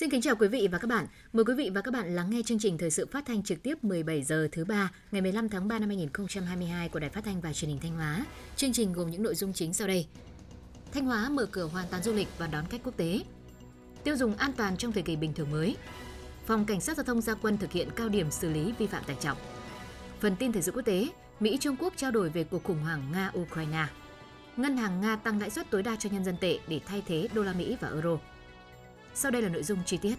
Xin kính chào quý vị và các bạn. Mời quý vị và các bạn lắng nghe chương trình thời sự phát thanh trực tiếp 17 giờ thứ ba ngày 15 tháng 3 năm 2022 của Đài Phát thanh và Truyền hình Thanh Hóa. Chương trình gồm những nội dung chính sau đây. Thanh Hóa mở cửa hoàn toàn du lịch và đón khách quốc tế. Tiêu dùng an toàn trong thời kỳ bình thường mới. Phòng Cảnh sát giao thông gia quân thực hiện cao điểm xử lý vi phạm tải trọng. Phần tin thời sự quốc tế, Mỹ Trung Quốc trao đổi về cuộc khủng hoảng Nga Ukraine. Ngân hàng Nga tăng lãi suất tối đa cho nhân dân tệ để thay thế đô la Mỹ và euro. Sau đây là nội dung chi tiết.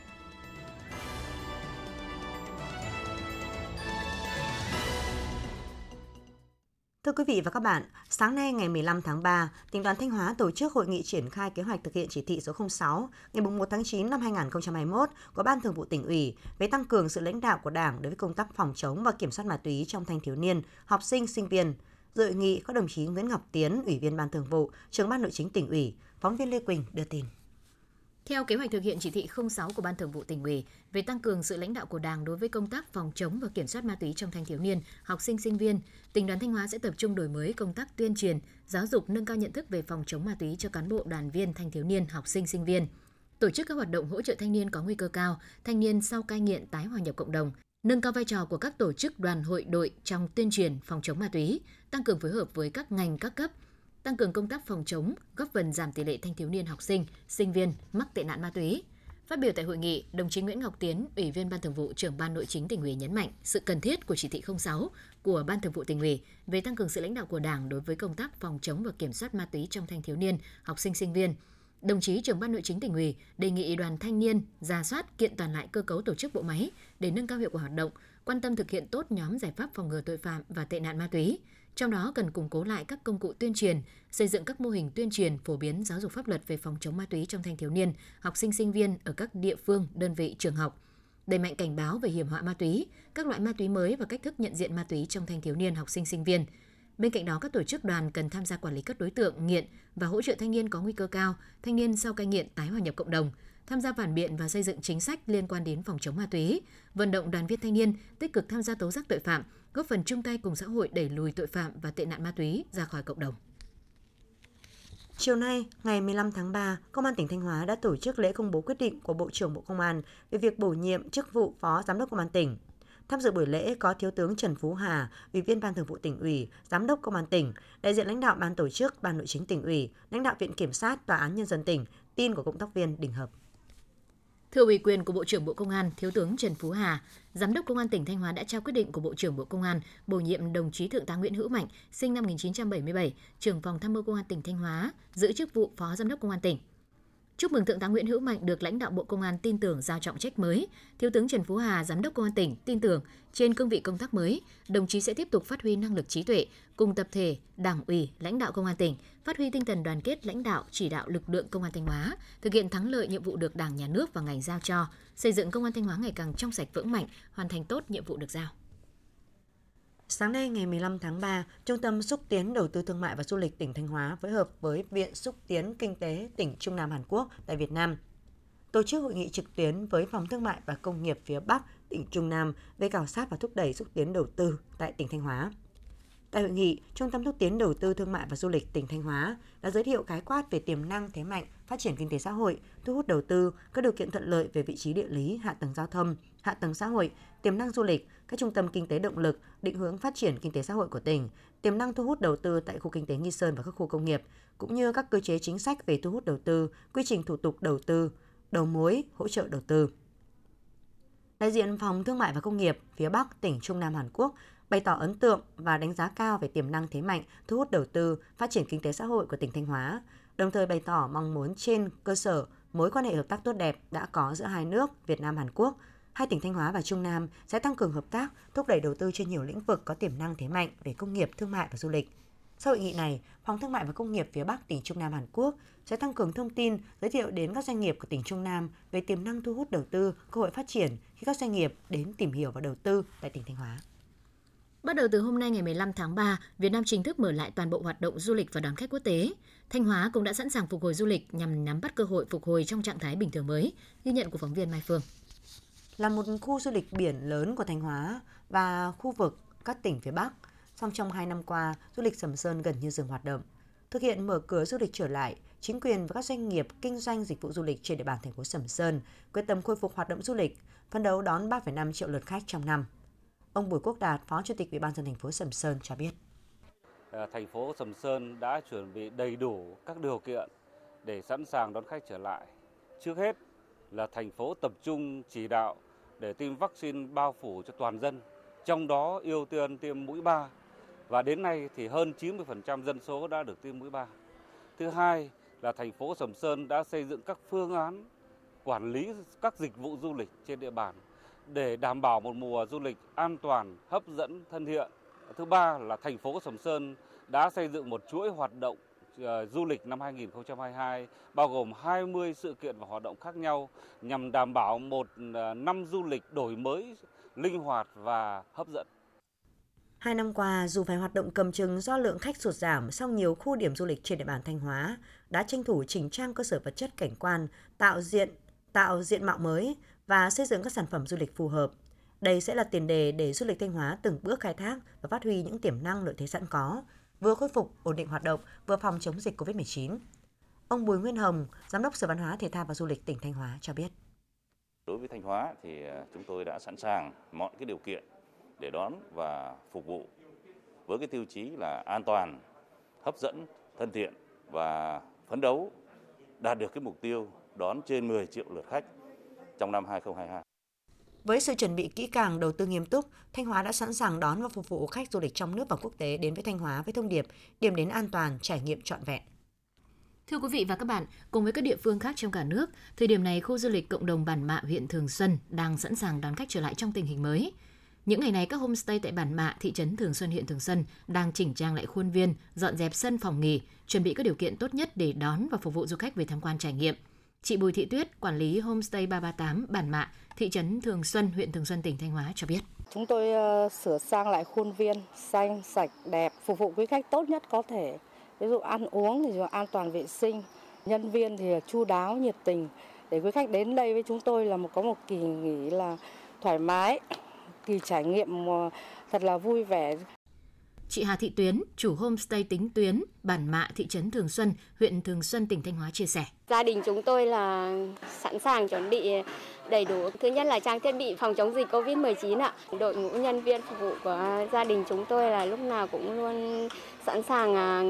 Thưa quý vị và các bạn, sáng nay ngày 15 tháng 3, tỉnh đoàn Thanh Hóa tổ chức hội nghị triển khai kế hoạch thực hiện chỉ thị số 06 ngày 1 tháng 9 năm 2021 của Ban Thường vụ tỉnh ủy về tăng cường sự lãnh đạo của Đảng đối với công tác phòng chống và kiểm soát ma túy trong thanh thiếu niên, học sinh, sinh viên. Dự hội nghị có đồng chí Nguyễn Ngọc Tiến, Ủy viên Ban Thường vụ, Trưởng ban Nội chính tỉnh ủy, phóng viên Lê Quỳnh đưa tin. Theo kế hoạch thực hiện chỉ thị 06 của Ban Thường vụ tỉnh ủy về tăng cường sự lãnh đạo của Đảng đối với công tác phòng chống và kiểm soát ma túy trong thanh thiếu niên, học sinh sinh viên, tỉnh đoàn Thanh Hóa sẽ tập trung đổi mới công tác tuyên truyền, giáo dục nâng cao nhận thức về phòng chống ma túy cho cán bộ đoàn viên thanh thiếu niên, học sinh sinh viên. Tổ chức các hoạt động hỗ trợ thanh niên có nguy cơ cao, thanh niên sau cai nghiện tái hòa nhập cộng đồng, nâng cao vai trò của các tổ chức đoàn hội đội trong tuyên truyền phòng chống ma túy, tăng cường phối hợp với các ngành các cấp, tăng cường công tác phòng chống, góp phần giảm tỷ lệ thanh thiếu niên học sinh, sinh viên mắc tệ nạn ma túy. Phát biểu tại hội nghị, đồng chí Nguyễn Ngọc Tiến, Ủy viên Ban Thường vụ, Trưởng ban Nội chính tỉnh ủy nhấn mạnh sự cần thiết của chỉ thị 06 của Ban Thường vụ tỉnh ủy về tăng cường sự lãnh đạo của Đảng đối với công tác phòng chống và kiểm soát ma túy trong thanh thiếu niên, học sinh sinh viên. Đồng chí trưởng ban nội chính tỉnh ủy đề nghị đoàn thanh niên ra soát kiện toàn lại cơ cấu tổ chức bộ máy để nâng cao hiệu quả hoạt động, quan tâm thực hiện tốt nhóm giải pháp phòng ngừa tội phạm và tệ nạn ma túy, trong đó cần củng cố lại các công cụ tuyên truyền, xây dựng các mô hình tuyên truyền phổ biến giáo dục pháp luật về phòng chống ma túy trong thanh thiếu niên, học sinh sinh viên ở các địa phương, đơn vị, trường học. Đẩy mạnh cảnh báo về hiểm họa ma túy, các loại ma túy mới và cách thức nhận diện ma túy trong thanh thiếu niên, học sinh sinh viên. Bên cạnh đó, các tổ chức đoàn cần tham gia quản lý các đối tượng nghiện và hỗ trợ thanh niên có nguy cơ cao, thanh niên sau cai nghiện tái hòa nhập cộng đồng, tham gia phản biện và xây dựng chính sách liên quan đến phòng chống ma túy, vận động đoàn viên thanh niên tích cực tham gia tố giác tội phạm, góp phần chung tay cùng xã hội đẩy lùi tội phạm và tệ nạn ma túy ra khỏi cộng đồng. Chiều nay, ngày 15 tháng 3, Công an tỉnh Thanh Hóa đã tổ chức lễ công bố quyết định của Bộ trưởng Bộ Công an về việc bổ nhiệm chức vụ Phó Giám đốc Công an tỉnh. Tham dự buổi lễ có Thiếu tướng Trần Phú Hà, Ủy viên Ban Thường vụ tỉnh ủy, Giám đốc Công an tỉnh, đại diện lãnh đạo Ban tổ chức, Ban nội chính tỉnh ủy, lãnh đạo Viện Kiểm sát, Tòa án Nhân dân tỉnh, tin của Cộng tác viên Đình Hợp. Thưa ủy quyền của Bộ trưởng Bộ Công an, Thiếu tướng Trần Phú Hà, Giám đốc Công an tỉnh Thanh Hóa đã trao quyết định của Bộ trưởng Bộ Công an bổ nhiệm đồng chí Thượng tá Nguyễn Hữu Mạnh, sinh năm 1977, trưởng phòng tham mưu Công an tỉnh Thanh Hóa, giữ chức vụ Phó Giám đốc Công an tỉnh. Chúc mừng Thượng tá Nguyễn Hữu Mạnh được lãnh đạo Bộ Công an tin tưởng giao trọng trách mới. Thiếu tướng Trần Phú Hà, Giám đốc Công an tỉnh tin tưởng trên cương vị công tác mới, đồng chí sẽ tiếp tục phát huy năng lực trí tuệ cùng tập thể, Đảng ủy, lãnh đạo Công an tỉnh phát huy tinh thần đoàn kết lãnh đạo chỉ đạo lực lượng Công an Thanh Hóa thực hiện thắng lợi nhiệm vụ được Đảng, Nhà nước và ngành giao cho, xây dựng Công an Thanh Hóa ngày càng trong sạch vững mạnh, hoàn thành tốt nhiệm vụ được giao. Sáng nay ngày 15 tháng 3, Trung tâm xúc tiến đầu tư thương mại và du lịch tỉnh Thanh Hóa phối hợp với Viện xúc tiến kinh tế tỉnh Trung Nam Hàn Quốc tại Việt Nam tổ chức hội nghị trực tuyến với Phòng Thương mại và Công nghiệp phía Bắc tỉnh Trung Nam về khảo sát và thúc đẩy xúc tiến đầu tư tại tỉnh Thanh Hóa. Tại hội nghị, Trung tâm xúc tiến đầu tư thương mại và du lịch tỉnh Thanh Hóa đã giới thiệu khái quát về tiềm năng thế mạnh phát triển kinh tế xã hội, thu hút đầu tư, các điều kiện thuận lợi về vị trí địa lý, hạ tầng giao thông, hạ tầng xã hội, tiềm năng du lịch, các trung tâm kinh tế động lực, định hướng phát triển kinh tế xã hội của tỉnh, tiềm năng thu hút đầu tư tại khu kinh tế Nghi Sơn và các khu công nghiệp, cũng như các cơ chế chính sách về thu hút đầu tư, quy trình thủ tục đầu tư, đầu mối, hỗ trợ đầu tư. Đại diện Phòng Thương mại và Công nghiệp phía Bắc tỉnh Trung Nam Hàn Quốc bày tỏ ấn tượng và đánh giá cao về tiềm năng thế mạnh thu hút đầu tư, phát triển kinh tế xã hội của tỉnh Thanh Hóa, đồng thời bày tỏ mong muốn trên cơ sở mối quan hệ hợp tác tốt đẹp đã có giữa hai nước Việt Nam Hàn Quốc, hai tỉnh Thanh Hóa và Trung Nam sẽ tăng cường hợp tác, thúc đẩy đầu tư trên nhiều lĩnh vực có tiềm năng thế mạnh về công nghiệp, thương mại và du lịch. Sau hội nghị này, Phòng Thương mại và Công nghiệp phía Bắc tỉnh Trung Nam Hàn Quốc sẽ tăng cường thông tin, giới thiệu đến các doanh nghiệp của tỉnh Trung Nam về tiềm năng thu hút đầu tư, cơ hội phát triển khi các doanh nghiệp đến tìm hiểu và đầu tư tại tỉnh Thanh Hóa. Bắt đầu từ hôm nay ngày 15 tháng 3, Việt Nam chính thức mở lại toàn bộ hoạt động du lịch và đón khách quốc tế. Thanh Hóa cũng đã sẵn sàng phục hồi du lịch nhằm nắm bắt cơ hội phục hồi trong trạng thái bình thường mới, ghi nhận của phóng viên Mai Phương. Là một khu du lịch biển lớn của Thanh Hóa và khu vực các tỉnh phía Bắc, song trong hai năm qua, du lịch Sầm Sơn gần như dừng hoạt động. thực hiện mở cửa du lịch trở lại, chính quyền và các doanh nghiệp kinh doanh dịch vụ du lịch trên địa bàn thành phố Sầm Sơn quyết tâm khôi phục hoạt động du lịch, phấn đấu đón 3,5 triệu lượt khách trong năm. Ông Bùi Quốc Đạt, Phó Chủ tịch Ủy ban dân thành phố Sầm Sơn cho biết. Ờ, thành phố Sầm Sơn đã chuẩn bị đầy đủ các điều kiện để sẵn sàng đón khách trở lại. Trước hết là thành phố tập trung chỉ đạo để tiêm vaccine bao phủ cho toàn dân, trong đó ưu tiên tiêm mũi 3 và đến nay thì hơn 90% dân số đã được tiêm mũi 3. Thứ hai là thành phố Sầm Sơn đã xây dựng các phương án quản lý các dịch vụ du lịch trên địa bàn để đảm bảo một mùa du lịch an toàn, hấp dẫn, thân thiện. Thứ ba là thành phố Sầm Sơn đã xây dựng một chuỗi hoạt động ờ, du lịch năm 2022 bao gồm 20 sự kiện và hoạt động khác nhau nhằm đảm bảo một ờ, năm du lịch đổi mới, linh hoạt và hấp dẫn. Hai năm qua, dù phải hoạt động cầm chừng do lượng khách sụt giảm, song nhiều khu điểm du lịch trên địa bàn Thanh Hóa đã tranh thủ chỉnh trang cơ sở vật chất cảnh quan, tạo diện tạo diện mạo mới và xây dựng các sản phẩm du lịch phù hợp. Đây sẽ là tiền đề để du lịch Thanh Hóa từng bước khai thác và phát huy những tiềm năng lợi thế sẵn có, vừa khôi phục, ổn định hoạt động, vừa phòng chống dịch COVID-19. Ông Bùi Nguyên Hồng, Giám đốc Sở Văn hóa Thể thao và Du lịch tỉnh Thanh Hóa cho biết. Đối với Thanh Hóa thì à, chúng tôi đã sẵn sàng mọi cái điều kiện để đón và phục vụ với cái tiêu chí là an toàn, hấp dẫn, thân thiện và phấn đấu đạt được cái mục tiêu đón trên 10 triệu lượt khách trong năm 2022. Với sự chuẩn bị kỹ càng, đầu tư nghiêm túc, Thanh Hóa đã sẵn sàng đón và phục vụ khách du lịch trong nước và quốc tế đến với Thanh Hóa với thông điệp điểm đến an toàn, trải nghiệm trọn vẹn. Thưa quý vị và các bạn, cùng với các địa phương khác trong cả nước, thời điểm này khu du lịch cộng đồng Bản Mạ huyện Thường Xuân đang sẵn sàng đón khách trở lại trong tình hình mới. Những ngày này các homestay tại Bản Mạ, thị trấn Thường Xuân huyện Thường Xuân đang chỉnh trang lại khuôn viên, dọn dẹp sân phòng nghỉ, chuẩn bị các điều kiện tốt nhất để đón và phục vụ du khách về tham quan trải nghiệm. Chị Bùi Thị Tuyết, quản lý homestay 338 Bản Mạ, thị trấn Thường Xuân, huyện Thường Xuân, tỉnh Thanh Hóa cho biết. Chúng tôi uh, sửa sang lại khuôn viên xanh, sạch, đẹp, phục vụ quý khách tốt nhất có thể. Ví dụ ăn uống thì an toàn vệ sinh, nhân viên thì chu đáo, nhiệt tình. Để quý khách đến đây với chúng tôi là một có một kỳ nghỉ là thoải mái, kỳ trải nghiệm ờ, thật là vui vẻ. Chị Hà Thị Tuyến, chủ homestay Tính Tuyến, bản mạ thị trấn Thường Xuân, huyện Thường Xuân, tỉnh Thanh Hóa chia sẻ. Gia đình chúng tôi là sẵn sàng chuẩn bị đầy đủ. Thứ nhất là trang thiết bị phòng chống dịch Covid-19 ạ. Đội ngũ nhân viên phục vụ của gia đình chúng tôi là lúc nào cũng luôn sẵn sàng à,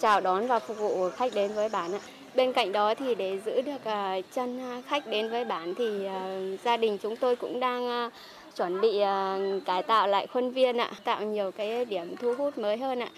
chào đón và phục vụ khách đến với bản ạ. Bên cạnh đó thì để giữ được à, chân khách đến với bản thì à, gia đình chúng tôi cũng đang chuẩn bị uh, cải tạo lại khuôn viên ạ, tạo nhiều cái điểm thu hút mới hơn ạ.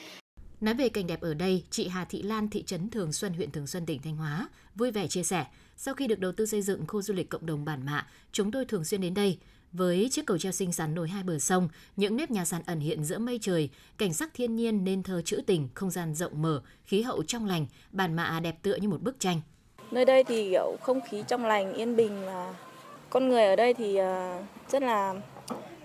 Nói về cảnh đẹp ở đây, chị Hà Thị Lan, thị trấn Thường Xuân, huyện Thường Xuân, tỉnh Thanh Hóa, vui vẻ chia sẻ, sau khi được đầu tư xây dựng khu du lịch cộng đồng bản mạ, chúng tôi thường xuyên đến đây. Với chiếc cầu treo xinh xắn nối hai bờ sông, những nếp nhà sàn ẩn hiện giữa mây trời, cảnh sắc thiên nhiên nên thơ trữ tình, không gian rộng mở, khí hậu trong lành, bản mạ đẹp tựa như một bức tranh. Nơi đây thì kiểu không khí trong lành, yên bình con người ở đây thì ờ, rất là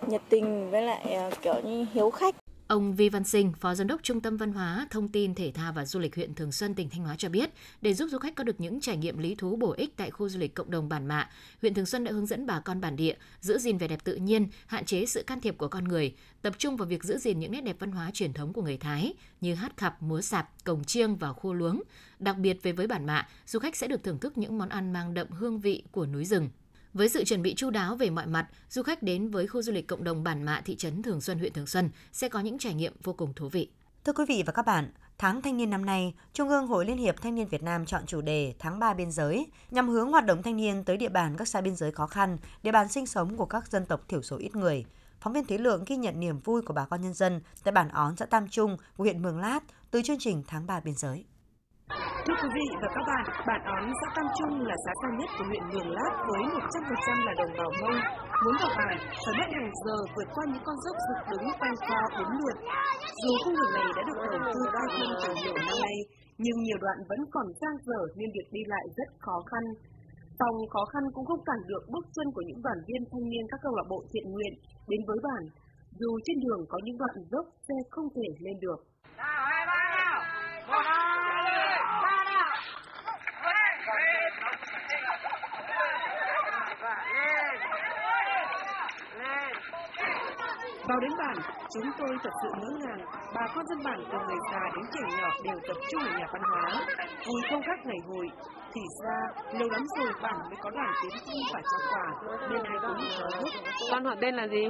nhiệt tình với lại ờ, kiểu như hiếu khách. Ông Vi Văn Sinh, Phó Giám đốc Trung tâm Văn hóa, Thông tin, Thể thao và Du lịch huyện Thường Xuân, tỉnh Thanh Hóa cho biết, để giúp du khách có được những trải nghiệm lý thú bổ ích tại khu du lịch cộng đồng Bản Mạ, huyện Thường Xuân đã hướng dẫn bà con bản địa giữ gìn vẻ đẹp tự nhiên, hạn chế sự can thiệp của con người, tập trung vào việc giữ gìn những nét đẹp văn hóa truyền thống của người Thái như hát khập, múa sạp, cồng chiêng và khua luống. Đặc biệt về với Bản Mạ, du khách sẽ được thưởng thức những món ăn mang đậm hương vị của núi rừng. Với sự chuẩn bị chu đáo về mọi mặt, du khách đến với khu du lịch cộng đồng Bản Mạ thị trấn Thường Xuân huyện Thường Xuân sẽ có những trải nghiệm vô cùng thú vị. Thưa quý vị và các bạn, Tháng Thanh niên năm nay, Trung ương Hội Liên hiệp Thanh niên Việt Nam chọn chủ đề Tháng 3 biên giới nhằm hướng hoạt động thanh niên tới địa bàn các xã biên giới khó khăn, địa bàn sinh sống của các dân tộc thiểu số ít người. Phóng viên Thế Lượng ghi nhận niềm vui của bà con nhân dân tại bản Ón xã Tam Trung, huyện Mường Lát từ chương trình Tháng 3 biên giới. Thưa quý vị và các bạn, bản án xã Tam Trung là xã xa nhất của huyện Mường Lát với 100% là đồng bào Mông. Muốn vào bản, phải mất hàng giờ vượt qua những con dốc dựng đứng quanh co bốn lượt. Dù khu vực này đã được đầu tư bao hơn từ nhiều năm nay, nhưng nhiều đoạn vẫn còn giang dở nên việc đi lại rất khó khăn. Phòng khó khăn cũng không cản được bước chân của những đoàn viên thanh niên các câu lạc bộ thiện nguyện đến với bản, dù trên đường có những đoạn dốc xe không thể lên được. Nào, hai, ba, nào. Một, Vào đến bản, chúng tôi thật sự ngỡ ngàng, bà con dân bản từ người già đến trẻ nhỏ đều tập trung ở nhà văn hóa, vui không khác ngày hội. Thì ra, lâu lắm rồi bản mới có đoàn tiến thăm và trao quà, nên ai cũng háo hức. Con họ tên là gì?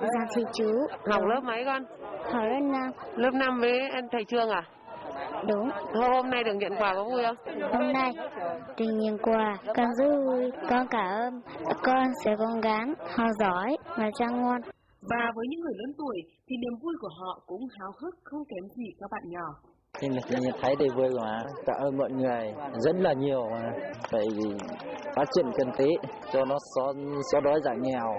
Dạ thầy chú. Học lớp mấy con? Học lớp 5. Lớp 5 với thầy Trương à? Đúng. Hôm nay được nhận quà có vui không? Hôm nay được nhận quà con rất vui. Con cảm ơn. Con sẽ cố gắng học giỏi và cho ngon. Và với những người lớn tuổi thì niềm vui của họ cũng háo hức không kém gì các bạn nhỏ. Thì mình thấy đầy vui mà. Cảm ơn mọi người rất là nhiều mà. Phải phát triển kinh tế cho nó xóa, xóa đói giảm nghèo.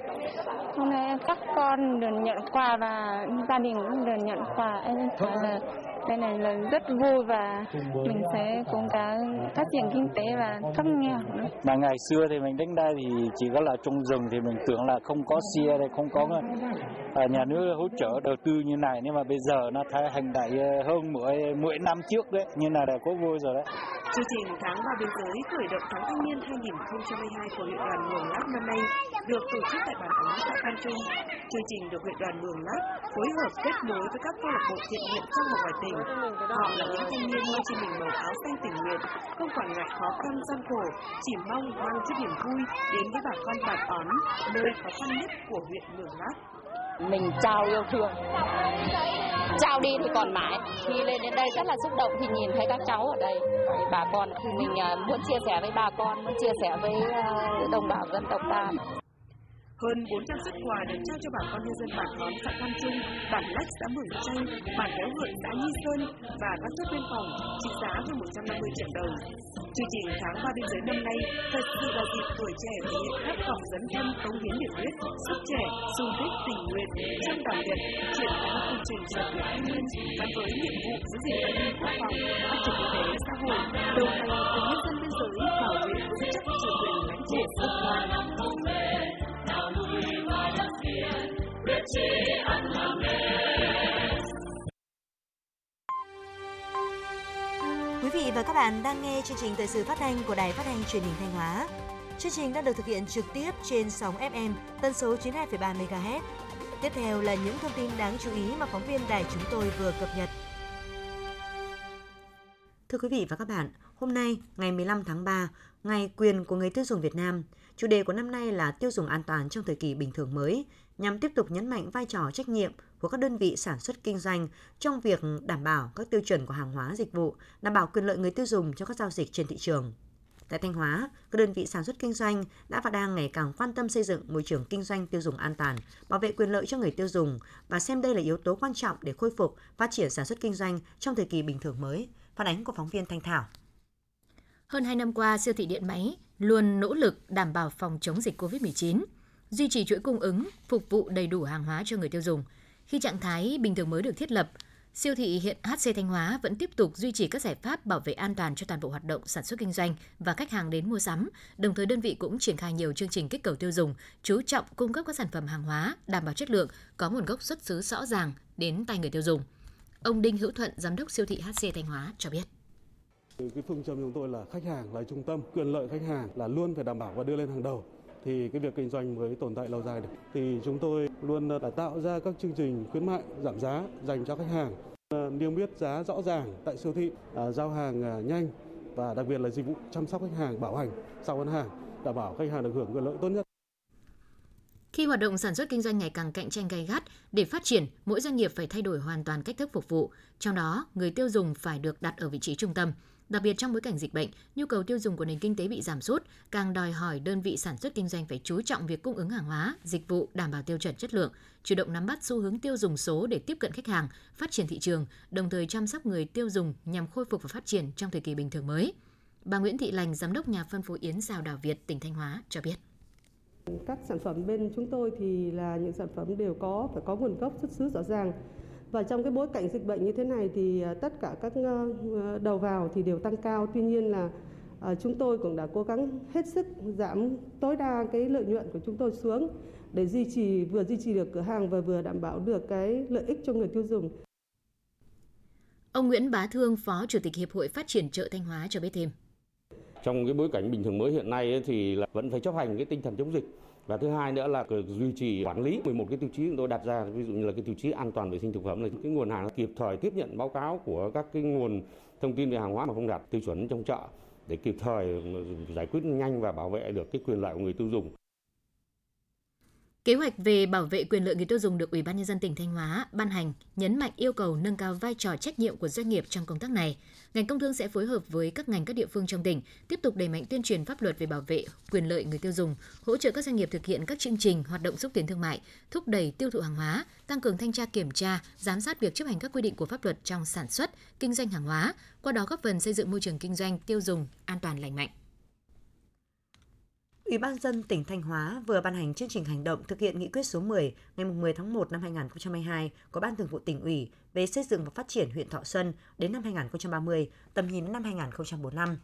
Hôm nay các con được nhận quà và gia đình cũng được nhận quà. Em thấy là đây này là rất vui và mình sẽ cố gắng phát triển kinh tế và thoát nghèo. Mà ngày xưa thì mình đến đây thì chỉ có là trong rừng thì mình tưởng là không có xe đây, không có à, nhà nước hỗ trợ đầu tư như này nhưng mà bây giờ nó thay hành đại hơn mỗi mỗi năm trước đấy như là đã có vui rồi đấy. Chương trình Tháng 3 Biên giới khởi động tháng thanh niên 2022 của huyện đoàn Mường Lát năm nay được tổ chức tại bản ấn xã Tam Trung. Chương trình được huyện đoàn Mường Lát phối hợp kết nối với các câu lạc bộ thiện nguyện trong và ngoài tỉnh. Họ là những thanh niên mang trên mình màu áo xanh tình nguyện, không quản ngại khó khăn gian khổ, chỉ mong mang chút niềm vui đến với bà con bản ấn, nơi khó khăn nhất của huyện Mường Lát. Mình trao yêu thương. Trao đi thì còn mãi. Khi lên đến đây rất là xúc động khi nhìn thấy các cháu ở đây. Bà con thì mình muốn chia sẻ với bà con muốn chia sẻ với đồng bào dân tộc ta hơn 400 xuất quà được trao cho bà con nhân dân bản khóm xã Quan Trung, bản Lách xã Mường Chanh, bản Kéo hượng xã Nhi Sơn và các chốt biên phòng trị giá hơn 150 triệu đồng. Chương trình tháng ba biên giới năm nay thật sự là dịp tuổi trẻ thể hiện khát vọng dấn thân cống hiến nhiệt huyết, sức trẻ, xung kích tình nguyện trong đảm nhận triển khai công trình sự nghiệp thanh niên gắn với nhiệm vụ giữ gìn an ninh quốc phòng, phát triển kinh tế xã hội, đồng hành cùng nhân dân biên giới bảo vệ vững chắc chủ quyền lãnh thổ quốc gia. Quý vị và các bạn đang nghe chương trình thời sự phát thanh của Đài Phát thanh Truyền hình Thanh Hóa. Chương trình đang được thực hiện trực tiếp trên sóng FM tần số 92,3 MHz. Tiếp theo là những thông tin đáng chú ý mà phóng viên đài chúng tôi vừa cập nhật. Thưa quý vị và các bạn, hôm nay, ngày 15 tháng 3, Ngày quyền của người tiêu dùng Việt Nam, chủ đề của năm nay là tiêu dùng an toàn trong thời kỳ bình thường mới, nhằm tiếp tục nhấn mạnh vai trò trách nhiệm của các đơn vị sản xuất kinh doanh trong việc đảm bảo các tiêu chuẩn của hàng hóa dịch vụ, đảm bảo quyền lợi người tiêu dùng trong các giao dịch trên thị trường. Tại Thanh Hóa, các đơn vị sản xuất kinh doanh đã và đang ngày càng quan tâm xây dựng môi trường kinh doanh tiêu dùng an toàn, bảo vệ quyền lợi cho người tiêu dùng và xem đây là yếu tố quan trọng để khôi phục, phát triển sản xuất kinh doanh trong thời kỳ bình thường mới. Phản ánh của phóng viên Thanh Thảo. Hơn 2 năm qua, siêu thị điện máy luôn nỗ lực đảm bảo phòng chống dịch COVID-19, duy trì chuỗi cung ứng, phục vụ đầy đủ hàng hóa cho người tiêu dùng. Khi trạng thái bình thường mới được thiết lập, siêu thị hiện HC Thanh Hóa vẫn tiếp tục duy trì các giải pháp bảo vệ an toàn cho toàn bộ hoạt động sản xuất kinh doanh và khách hàng đến mua sắm. Đồng thời đơn vị cũng triển khai nhiều chương trình kích cầu tiêu dùng, chú trọng cung cấp các sản phẩm hàng hóa đảm bảo chất lượng, có nguồn gốc xuất xứ rõ ràng đến tay người tiêu dùng. Ông Đinh Hữu Thuận, giám đốc siêu thị HC Thanh Hóa cho biết. Cái phương châm chúng tôi là khách hàng là trung tâm, quyền lợi khách hàng là luôn phải đảm bảo và đưa lên hàng đầu thì cái việc kinh doanh mới tồn tại lâu dài được. Thì chúng tôi luôn ờ, là tạo ra các chương trình khuyến mại giảm giá dành cho khách hàng, ờ, niêm yết giá rõ ràng tại siêu thị, à, giao hàng à, nhanh và đặc biệt là dịch vụ chăm sóc khách hàng, bảo hành sau bán hàng, đảm bảo khách hàng được hưởng quyền lợi tốt nhất. Khi hoạt động sản xuất kinh doanh ngày càng cạnh tranh gay gắt, để phát triển, mỗi doanh nghiệp phải thay đổi hoàn toàn cách thức phục vụ, trong đó người tiêu dùng phải được đặt ở vị trí trung tâm. Đặc biệt trong bối cảnh dịch bệnh, nhu cầu tiêu dùng của nền kinh tế bị giảm sút, càng đòi hỏi đơn vị sản xuất kinh doanh phải chú trọng việc cung ứng hàng hóa, dịch vụ đảm bảo tiêu chuẩn chất lượng, chủ động nắm bắt xu hướng tiêu dùng số để tiếp cận khách hàng, phát triển thị trường, đồng thời chăm sóc người tiêu dùng nhằm khôi phục và phát triển trong thời kỳ bình thường mới. Bà Nguyễn Thị Lành, giám đốc nhà phân phối Yến Giao Đào Việt, tỉnh Thanh Hóa cho biết. Các sản phẩm bên chúng tôi thì là những sản phẩm đều có phải có nguồn gốc xuất xứ rõ ràng. Và trong cái bối cảnh dịch bệnh như thế này thì tất cả các đầu vào thì đều tăng cao. Tuy nhiên là chúng tôi cũng đã cố gắng hết sức giảm tối đa cái lợi nhuận của chúng tôi xuống để duy trì vừa duy trì được cửa hàng và vừa đảm bảo được cái lợi ích cho người tiêu dùng. Ông Nguyễn Bá Thương, Phó Chủ tịch Hiệp hội Phát triển chợ Thanh Hóa cho biết thêm. Trong cái bối cảnh bình thường mới hiện nay thì là vẫn phải chấp hành cái tinh thần chống dịch và thứ hai nữa là duy trì quản lý 11 cái tiêu chí chúng tôi đặt ra, ví dụ như là cái tiêu chí an toàn vệ sinh thực phẩm là cái nguồn hàng kịp thời tiếp nhận báo cáo của các cái nguồn thông tin về hàng hóa mà không đạt tiêu chuẩn trong chợ để kịp thời giải quyết nhanh và bảo vệ được cái quyền lợi của người tiêu dùng. Kế hoạch về bảo vệ quyền lợi người tiêu dùng được Ủy ban nhân dân tỉnh Thanh Hóa ban hành, nhấn mạnh yêu cầu nâng cao vai trò trách nhiệm của doanh nghiệp trong công tác này. Ngành công thương sẽ phối hợp với các ngành các địa phương trong tỉnh tiếp tục đẩy mạnh tuyên truyền pháp luật về bảo vệ quyền lợi người tiêu dùng, hỗ trợ các doanh nghiệp thực hiện các chương trình hoạt động xúc tiến thương mại, thúc đẩy tiêu thụ hàng hóa, tăng cường thanh tra kiểm tra, giám sát việc chấp hành các quy định của pháp luật trong sản xuất, kinh doanh hàng hóa, qua đó góp phần xây dựng môi trường kinh doanh tiêu dùng an toàn lành mạnh. Ủy ban dân tỉnh Thanh Hóa vừa ban hành chương trình hành động thực hiện nghị quyết số 10 ngày 10 tháng 1 năm 2022 của Ban Thường vụ tỉnh ủy về xây dựng và phát triển huyện Thọ Xuân đến năm 2030, tầm nhìn đến năm 2045.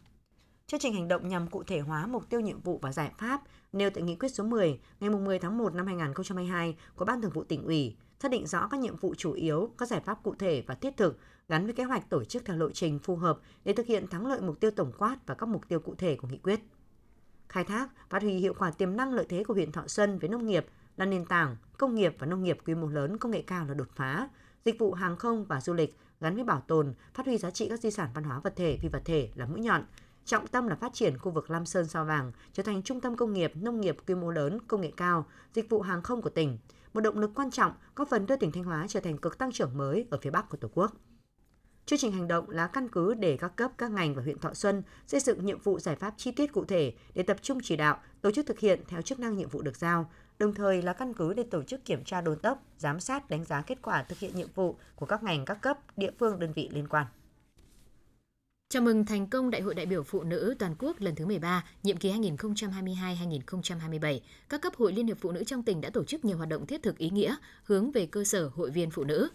Chương trình hành động nhằm cụ thể hóa mục tiêu nhiệm vụ và giải pháp nêu tại nghị quyết số 10 ngày 10 tháng 1 năm 2022 của Ban Thường vụ tỉnh ủy, xác định rõ các nhiệm vụ chủ yếu, các giải pháp cụ thể và thiết thực gắn với kế hoạch tổ chức theo lộ trình phù hợp để thực hiện thắng lợi mục tiêu tổng quát và các mục tiêu cụ thể của nghị quyết khai thác, phát huy hiệu quả tiềm năng lợi thế của huyện Thọ Xuân với nông nghiệp là nền tảng, công nghiệp và nông nghiệp quy mô lớn công nghệ cao là đột phá, dịch vụ hàng không và du lịch gắn với bảo tồn, phát huy giá trị các di sản văn hóa vật thể, phi vật thể là mũi nhọn. Trọng tâm là phát triển khu vực Lam Sơn Sao Vàng trở thành trung tâm công nghiệp, nông nghiệp quy mô lớn, công nghệ cao, dịch vụ hàng không của tỉnh, một động lực quan trọng góp phần đưa tỉnh Thanh Hóa trở thành cực tăng trưởng mới ở phía Bắc của Tổ quốc. Chương trình hành động là căn cứ để các cấp, các ngành và huyện Thọ Xuân xây dựng nhiệm vụ giải pháp chi tiết cụ thể để tập trung chỉ đạo, tổ chức thực hiện theo chức năng nhiệm vụ được giao, đồng thời là căn cứ để tổ chức kiểm tra đôn đốc, giám sát, đánh giá kết quả thực hiện nhiệm vụ của các ngành, các cấp, địa phương, đơn vị liên quan. Chào mừng thành công Đại hội đại biểu phụ nữ toàn quốc lần thứ 13, nhiệm kỳ 2022-2027. Các cấp hội Liên hiệp Phụ nữ trong tỉnh đã tổ chức nhiều hoạt động thiết thực ý nghĩa hướng về cơ sở hội viên phụ nữ.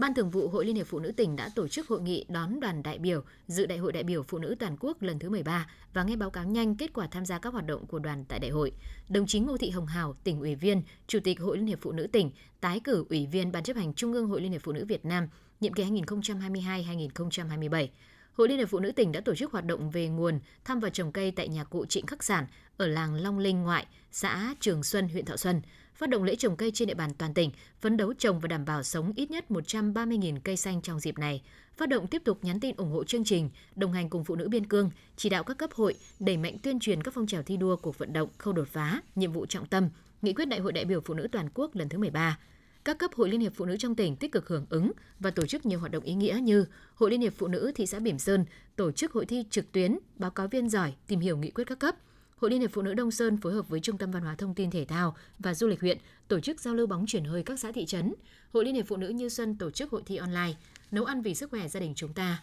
Ban Thường vụ Hội Liên hiệp Phụ nữ tỉnh đã tổ chức hội nghị đón đoàn đại biểu dự Đại hội đại biểu phụ nữ toàn quốc lần thứ 13 và nghe báo cáo nhanh kết quả tham gia các hoạt động của đoàn tại đại hội. Đồng chí Ngô Thị Hồng Hào, tỉnh ủy viên, Chủ tịch Hội Liên hiệp Phụ nữ tỉnh, tái cử ủy viên Ban chấp hành Trung ương Hội Liên hiệp Phụ nữ Việt Nam nhiệm kỳ 2022-2027. Hội Liên hiệp Phụ nữ tỉnh đã tổ chức hoạt động về nguồn, thăm và trồng cây tại nhà cụ Trịnh Khắc Sản ở làng Long Linh ngoại, xã Trường Xuân, huyện Thọ Xuân phát động lễ trồng cây trên địa bàn toàn tỉnh, phấn đấu trồng và đảm bảo sống ít nhất 130.000 cây xanh trong dịp này. Phát động tiếp tục nhắn tin ủng hộ chương trình, đồng hành cùng phụ nữ biên cương, chỉ đạo các cấp hội đẩy mạnh tuyên truyền các phong trào thi đua cuộc vận động khâu đột phá, nhiệm vụ trọng tâm, nghị quyết Đại hội đại biểu phụ nữ toàn quốc lần thứ 13. Các cấp hội Liên hiệp Phụ nữ trong tỉnh tích cực hưởng ứng và tổ chức nhiều hoạt động ý nghĩa như Hội Liên hiệp Phụ nữ thị xã Bỉm Sơn tổ chức hội thi trực tuyến, báo cáo viên giỏi tìm hiểu nghị quyết các cấp – Hội Liên hiệp Phụ nữ Đông Sơn phối hợp với Trung tâm Văn hóa Thông tin Thể thao và Du lịch huyện tổ chức giao lưu bóng chuyển hơi các xã thị trấn. Hội Liên hiệp Phụ nữ Như Xuân tổ chức hội thi online nấu ăn vì sức khỏe gia đình chúng ta.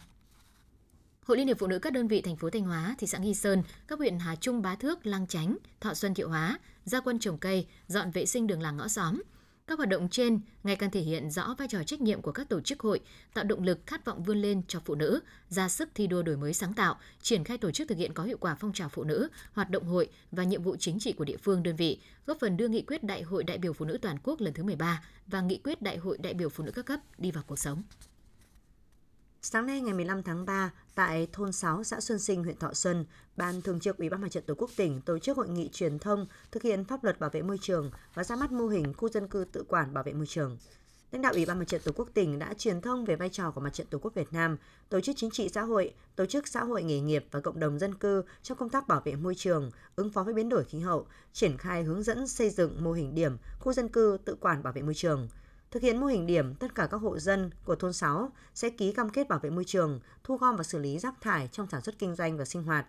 Hội Liên hiệp Phụ nữ các đơn vị thành phố Thanh Hóa, thị xã Nghi Sơn, các huyện Hà Trung, Bá Thước, Lang Chánh, Thọ Xuân, Thiệu Hóa, gia quân trồng cây, dọn vệ sinh đường làng ngõ xóm, các hoạt động trên ngày càng thể hiện rõ vai trò trách nhiệm của các tổ chức hội, tạo động lực khát vọng vươn lên cho phụ nữ, ra sức thi đua đổi mới sáng tạo, triển khai tổ chức thực hiện có hiệu quả phong trào phụ nữ, hoạt động hội và nhiệm vụ chính trị của địa phương đơn vị, góp phần đưa nghị quyết Đại hội đại biểu phụ nữ toàn quốc lần thứ 13 và nghị quyết Đại hội đại biểu phụ nữ các cấp đi vào cuộc sống. Sáng nay ngày 15 tháng 3, tại thôn 6 xã Xuân Sinh, huyện Thọ Xuân, Ban Thường trực Ủy ban Mặt trận Tổ quốc tỉnh tổ chức hội nghị truyền thông thực hiện pháp luật bảo vệ môi trường và ra mắt mô hình khu dân cư tự quản bảo vệ môi trường. Lãnh đạo Ủy ban Mặt trận Tổ quốc tỉnh đã truyền thông về vai trò của Mặt trận Tổ quốc Việt Nam, tổ chức chính trị xã hội, tổ chức xã hội nghề nghiệp và cộng đồng dân cư trong công tác bảo vệ môi trường, ứng phó với biến đổi khí hậu, triển khai hướng dẫn xây dựng mô hình điểm khu dân cư tự quản bảo vệ môi trường – Thực hiện mô hình điểm, tất cả các hộ dân của thôn 6 sẽ ký cam kết bảo vệ môi trường, thu gom và xử lý rác thải trong sản xuất kinh doanh và sinh hoạt,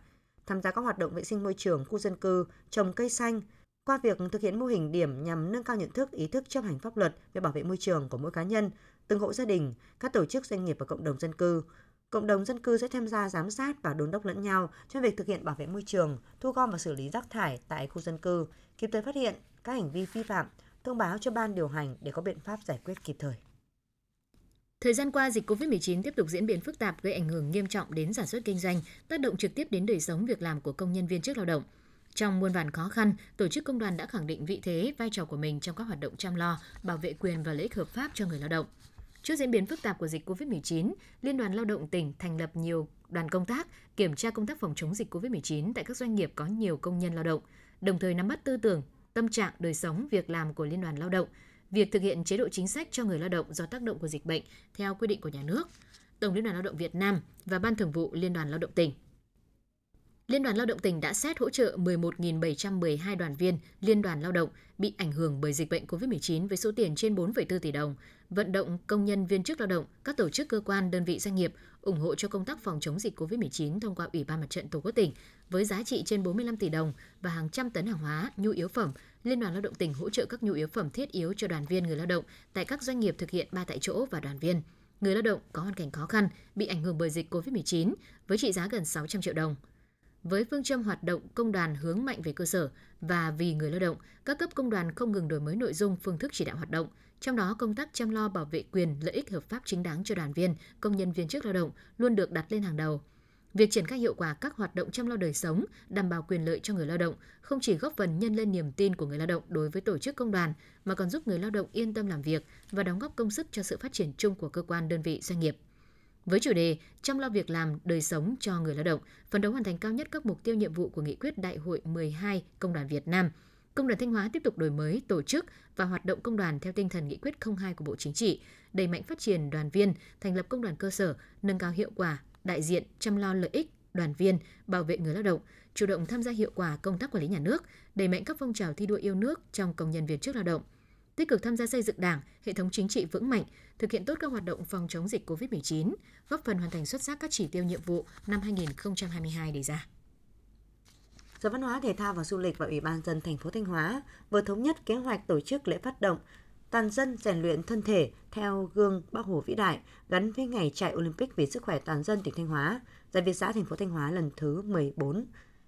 tham gia các hoạt động vệ sinh môi trường khu dân cư, trồng cây xanh. Qua việc thực hiện mô hình điểm nhằm nâng cao nhận thức, ý thức chấp hành pháp luật về bảo vệ môi trường của mỗi cá nhân, từng hộ gia đình, các tổ chức doanh nghiệp và cộng đồng dân cư, cộng đồng dân cư sẽ tham gia giám sát và đôn đốc lẫn nhau trong việc thực hiện bảo vệ môi trường, thu gom và xử lý rác thải tại khu dân cư, kịp thời phát hiện các hành vi vi phạm, thông báo cho ban điều hành để có biện pháp giải quyết kịp thời. Thời gian qua, dịch COVID-19 tiếp tục diễn biến phức tạp gây ảnh hưởng nghiêm trọng đến sản xuất kinh doanh, tác động trực tiếp đến đời sống việc làm của công nhân viên chức lao động. Trong muôn vàn khó khăn, tổ chức công đoàn đã khẳng định vị thế, vai trò của mình trong các hoạt động chăm lo, bảo vệ quyền và lợi ích hợp pháp cho người lao động. Trước diễn biến phức tạp của dịch COVID-19, Liên đoàn Lao động tỉnh thành lập nhiều đoàn công tác kiểm tra công tác phòng chống dịch COVID-19 tại các doanh nghiệp có nhiều công nhân lao động, đồng thời nắm bắt tư tưởng, tâm trạng, đời sống, việc làm của Liên đoàn Lao động, việc thực hiện chế độ chính sách cho người lao động do tác động của dịch bệnh theo quy định của nhà nước, Tổng Liên đoàn Lao động Việt Nam và Ban Thường vụ Liên đoàn Lao động tỉnh. Liên đoàn Lao động tỉnh đã xét hỗ trợ 11.712 đoàn viên Liên đoàn Lao động bị ảnh hưởng bởi dịch bệnh COVID-19 với số tiền trên 4,4 tỷ đồng, vận động công nhân viên chức lao động, các tổ chức cơ quan, đơn vị doanh nghiệp ủng hộ cho công tác phòng chống dịch COVID-19 thông qua Ủy ban Mặt trận Tổ quốc tỉnh với giá trị trên 45 tỷ đồng và hàng trăm tấn hàng hóa, nhu yếu phẩm. Liên đoàn Lao động tỉnh hỗ trợ các nhu yếu phẩm thiết yếu cho đoàn viên người lao động tại các doanh nghiệp thực hiện ba tại chỗ và đoàn viên. Người lao động có hoàn cảnh khó khăn bị ảnh hưởng bởi dịch COVID-19 với trị giá gần 600 triệu đồng. Với phương châm hoạt động công đoàn hướng mạnh về cơ sở và vì người lao động, các cấp công đoàn không ngừng đổi mới nội dung, phương thức chỉ đạo hoạt động, trong đó công tác chăm lo bảo vệ quyền, lợi ích hợp pháp chính đáng cho đoàn viên, công nhân viên chức lao động luôn được đặt lên hàng đầu. Việc triển khai hiệu quả các hoạt động chăm lo đời sống, đảm bảo quyền lợi cho người lao động không chỉ góp phần nhân lên niềm tin của người lao động đối với tổ chức công đoàn mà còn giúp người lao động yên tâm làm việc và đóng góp công sức cho sự phát triển chung của cơ quan đơn vị doanh nghiệp. Với chủ đề chăm lo việc làm, đời sống cho người lao động, phấn đấu hoàn thành cao nhất các mục tiêu nhiệm vụ của nghị quyết Đại hội 12 Công đoàn Việt Nam, Công đoàn Thanh Hóa tiếp tục đổi mới tổ chức và hoạt động công đoàn theo tinh thần nghị quyết 02 của Bộ Chính trị, đẩy mạnh phát triển đoàn viên, thành lập công đoàn cơ sở, nâng cao hiệu quả, đại diện, chăm lo lợi ích đoàn viên, bảo vệ người lao động, chủ động tham gia hiệu quả công tác quản lý nhà nước, đẩy mạnh các phong trào thi đua yêu nước trong công nhân viên chức lao động, tích cực tham gia xây dựng Đảng, hệ thống chính trị vững mạnh, thực hiện tốt các hoạt động phòng chống dịch COVID-19, góp phần hoàn thành xuất sắc các chỉ tiêu nhiệm vụ năm 2022 đề ra. Sở Văn hóa Thể thao và Du lịch và Ủy ban dân thành phố Thanh Hóa vừa thống nhất kế hoạch tổ chức lễ phát động toàn dân rèn luyện thân thể theo gương Bác Hồ vĩ đại gắn với ngày chạy Olympic vì sức khỏe toàn dân tỉnh Thanh Hóa, giải Việt xã thành phố Thanh Hóa lần thứ 14.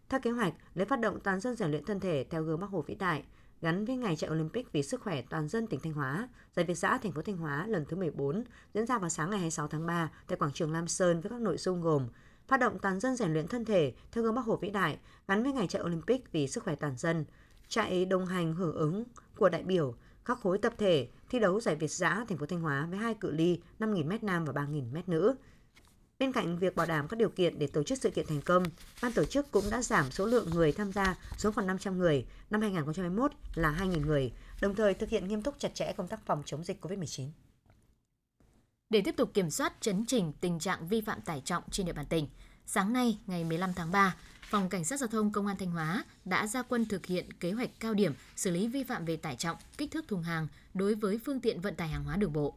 Theo kế hoạch, lễ phát động toàn dân rèn luyện thân thể theo gương Bác Hồ vĩ đại gắn với ngày chạy Olympic vì sức khỏe toàn dân tỉnh Thanh Hóa, giải Việt xã thành phố Thanh Hóa lần thứ 14 diễn ra vào sáng ngày 26 tháng 3 tại quảng trường Lam Sơn với các nội dung gồm phát động toàn dân rèn luyện thân thể theo gương Bắc Hồ vĩ đại gắn với ngày chạy Olympic vì sức khỏe toàn dân, chạy đồng hành hưởng ứng của đại biểu các khối tập thể thi đấu giải Việt giã thành phố Thanh Hóa với hai cự ly 5.000m nam và 3.000m nữ. Bên cạnh việc bảo đảm các điều kiện để tổ chức sự kiện thành công, ban tổ chức cũng đã giảm số lượng người tham gia xuống còn 500 người, năm 2021 là 2.000 người, đồng thời thực hiện nghiêm túc chặt chẽ công tác phòng chống dịch COVID-19. Để tiếp tục kiểm soát chấn chỉnh tình trạng vi phạm tải trọng trên địa bàn tỉnh, sáng nay ngày 15 tháng 3, Phòng Cảnh sát Giao thông Công an Thanh Hóa đã ra quân thực hiện kế hoạch cao điểm xử lý vi phạm về tải trọng, kích thước thùng hàng đối với phương tiện vận tải hàng hóa đường bộ.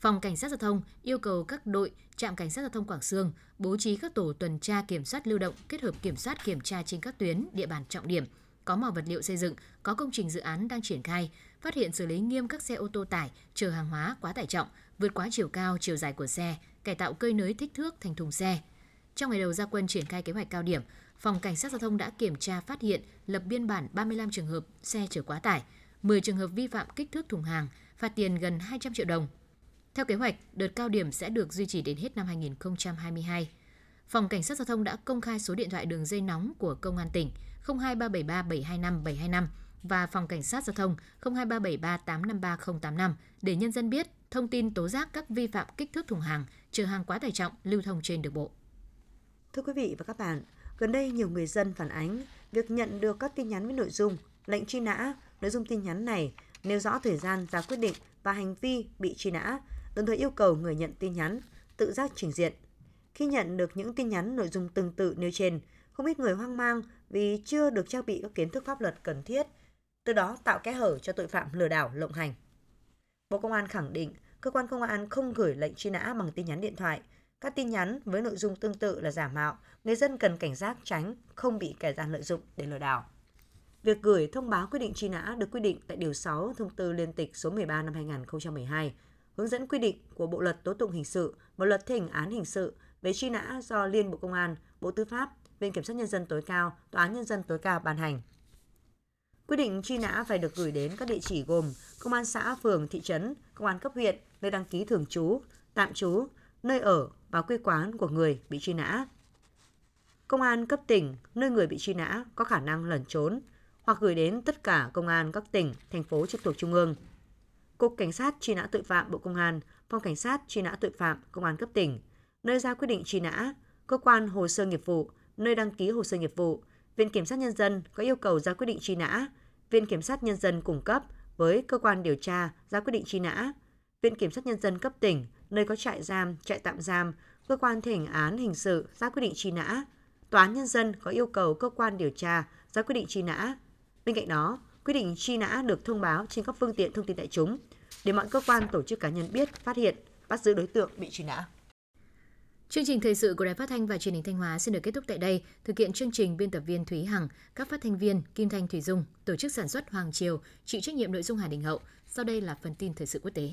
Phòng Cảnh sát Giao thông yêu cầu các đội trạm Cảnh sát Giao thông Quảng Sương bố trí các tổ tuần tra kiểm soát lưu động kết hợp kiểm soát kiểm tra trên các tuyến, địa bàn trọng điểm, có mỏ vật liệu xây dựng, có công trình dự án đang triển khai, phát hiện xử lý nghiêm các xe ô tô tải chở hàng hóa quá tải trọng, vượt quá chiều cao, chiều dài của xe, cải tạo cơi nới kích thước thành thùng xe. Trong ngày đầu gia quân triển khai kế hoạch cao điểm, Phòng Cảnh sát Giao thông đã kiểm tra phát hiện, lập biên bản 35 trường hợp xe chở quá tải, 10 trường hợp vi phạm kích thước thùng hàng, phạt tiền gần 200 triệu đồng. Theo kế hoạch, đợt cao điểm sẽ được duy trì đến hết năm 2022. Phòng Cảnh sát Giao thông đã công khai số điện thoại đường dây nóng của Công an tỉnh 02373 725 725 và Phòng Cảnh sát Giao thông 02373 853 085 để nhân dân biết thông tin tố giác các vi phạm kích thước thùng hàng, chở hàng quá tải trọng lưu thông trên đường bộ. Thưa quý vị và các bạn, gần đây nhiều người dân phản ánh việc nhận được các tin nhắn với nội dung lệnh truy nã. Nội dung tin nhắn này nêu rõ thời gian ra quyết định và hành vi bị truy nã, đồng thời yêu cầu người nhận tin nhắn tự giác trình diện. Khi nhận được những tin nhắn nội dung tương tự nêu trên, không ít người hoang mang vì chưa được trang bị các kiến thức pháp luật cần thiết, từ đó tạo kẽ hở cho tội phạm lừa đảo lộng hành. Bộ Công an khẳng định cơ quan công an không gửi lệnh truy nã bằng tin nhắn điện thoại. Các tin nhắn với nội dung tương tự là giả mạo, người dân cần cảnh giác tránh không bị kẻ gian lợi dụng để lừa đảo. Việc gửi thông báo quyết định truy nã được quy định tại Điều 6 Thông tư Liên tịch số 13 năm 2012, hướng dẫn quy định của Bộ Luật Tố tụng Hình sự và Luật thi hành án hình sự về truy nã do Liên Bộ Công an, Bộ Tư pháp, Viện Kiểm sát Nhân dân tối cao, Tòa án Nhân dân tối cao ban hành. Quyết định truy nã phải được gửi đến các địa chỉ gồm Công an xã, phường, thị trấn, Công an cấp huyện, nơi đăng ký thường trú, tạm trú, nơi ở và quê quán của người bị truy nã. Công an cấp tỉnh, nơi người bị truy nã có khả năng lẩn trốn, hoặc gửi đến tất cả công an các tỉnh, thành phố trực thuộc trung ương. Cục Cảnh sát truy nã tội phạm Bộ Công an, Phòng Cảnh sát truy nã tội phạm Công an cấp tỉnh, nơi ra quyết định truy nã, cơ quan hồ sơ nghiệp vụ, nơi đăng ký hồ sơ nghiệp vụ, Viện Kiểm sát Nhân dân có yêu cầu ra quyết định truy nã, Viện Kiểm sát Nhân dân cung cấp với cơ quan điều tra ra quyết định truy nã. Viện Kiểm sát Nhân dân cấp tỉnh, nơi có trại giam, trại tạm giam, cơ quan thi hành án hình sự ra quyết định truy nã. Tòa án Nhân dân có yêu cầu cơ quan điều tra ra quyết định truy nã. Bên cạnh đó, quyết định truy nã được thông báo trên các phương tiện thông tin đại chúng để mọi cơ quan tổ chức cá nhân biết, phát hiện, bắt giữ đối tượng bị truy nã. Chương trình thời sự của Đài Phát thanh và Truyền hình Thanh Hóa xin được kết thúc tại đây. Thực hiện chương trình biên tập viên Thúy Hằng, các phát thanh viên Kim Thanh Thủy Dung, tổ chức sản xuất Hoàng Triều, chịu trách nhiệm nội dung Hà Đình Hậu. Sau đây là phần tin thời sự quốc tế.